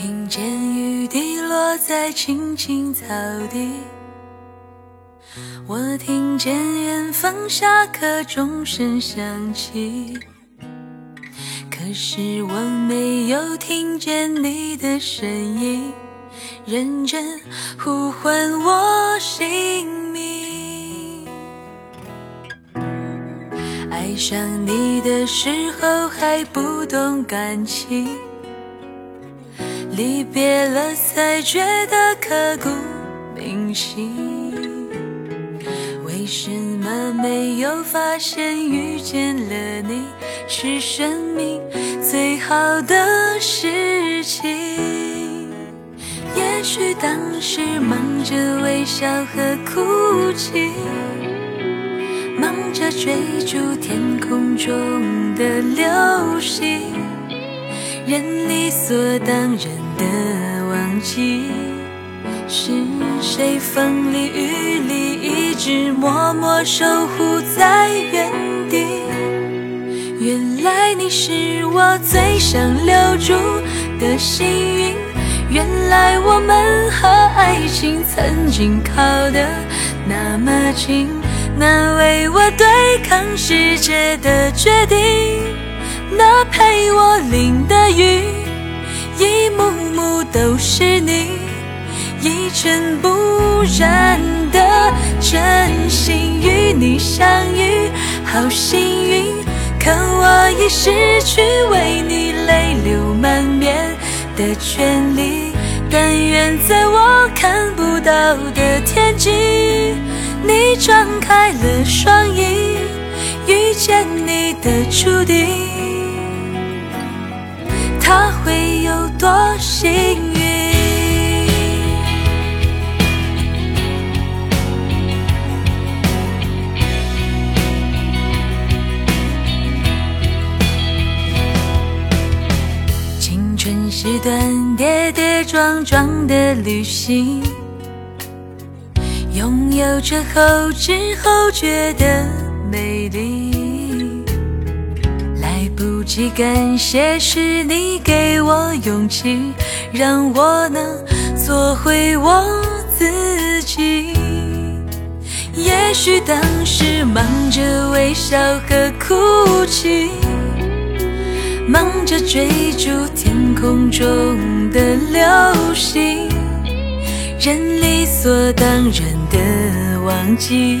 听见雨滴落在青青草地，我听见远方下课钟声响起，可是我没有听见你的声音，认真呼唤我姓名。爱上你的时候还不懂感情。离别了，才觉得刻骨铭心。为什么没有发现遇见了你是生命最好的事情？也许当时忙着微笑和哭泣，忙着追逐天空中的流星，人理所当然。的忘记是谁风里雨里一直默默守护在原地。原来你是我最想留住的幸运。原来我们和爱情曾经靠得那么近。那为我对抗世界的决定，那陪我淋的。都是你，一尘不染的真心与你相遇，好幸运。可我已失去为你泪流满面的权利。但愿在我看不到的天际，你张开了双翼，遇见你的注定。多幸运？青春是段跌跌撞撞的旅行，拥有着后知后觉的美丽。不及感谢，是你给我勇气，让我能做回我自己。也许当时忙着微笑和哭泣，忙着追逐天空中的流星，人理所当然的忘记，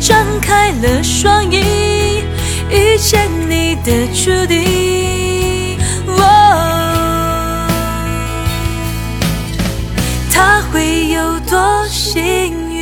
张开了双翼，遇见你的注定。他会有多幸运？